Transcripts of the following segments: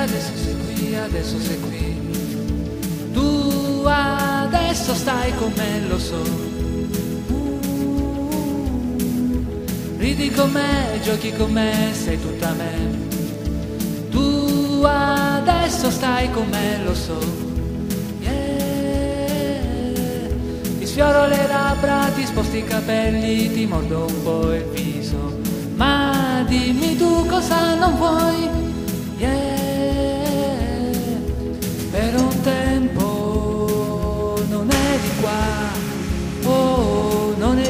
adesso sei qui, adesso sei qui. Tu adesso stai con me, lo so. Ridi con me, giochi con me, sei tutta me. Tu adesso stai con me, lo so. Ti sfioro le labbra, ti sposti i capelli, ti mordo un po' il viso. Ma dimmi tu cosa non vuoi.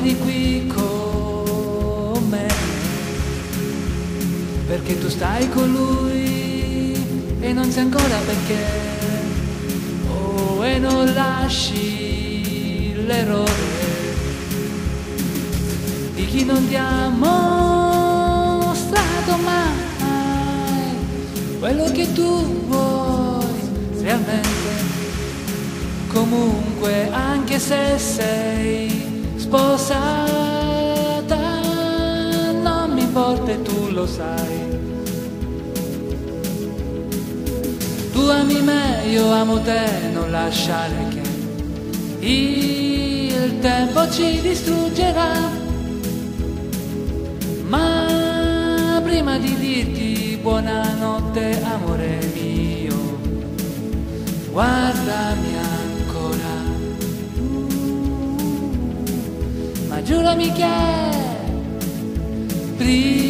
Eri qui con me. Perché tu stai con lui e non sai ancora perché. Oh, e non lasci l'errore di chi non ti ha mostrato mai quello che tu vuoi realmente. Comunque, anche se sei sposata, non mi importa e tu lo sai. Tu ami me, io amo te, non lasciare che il tempo ci distruggerà. Ma prima di dirti buonanotte, amore mio, guardami ancora. Ma giurami che prima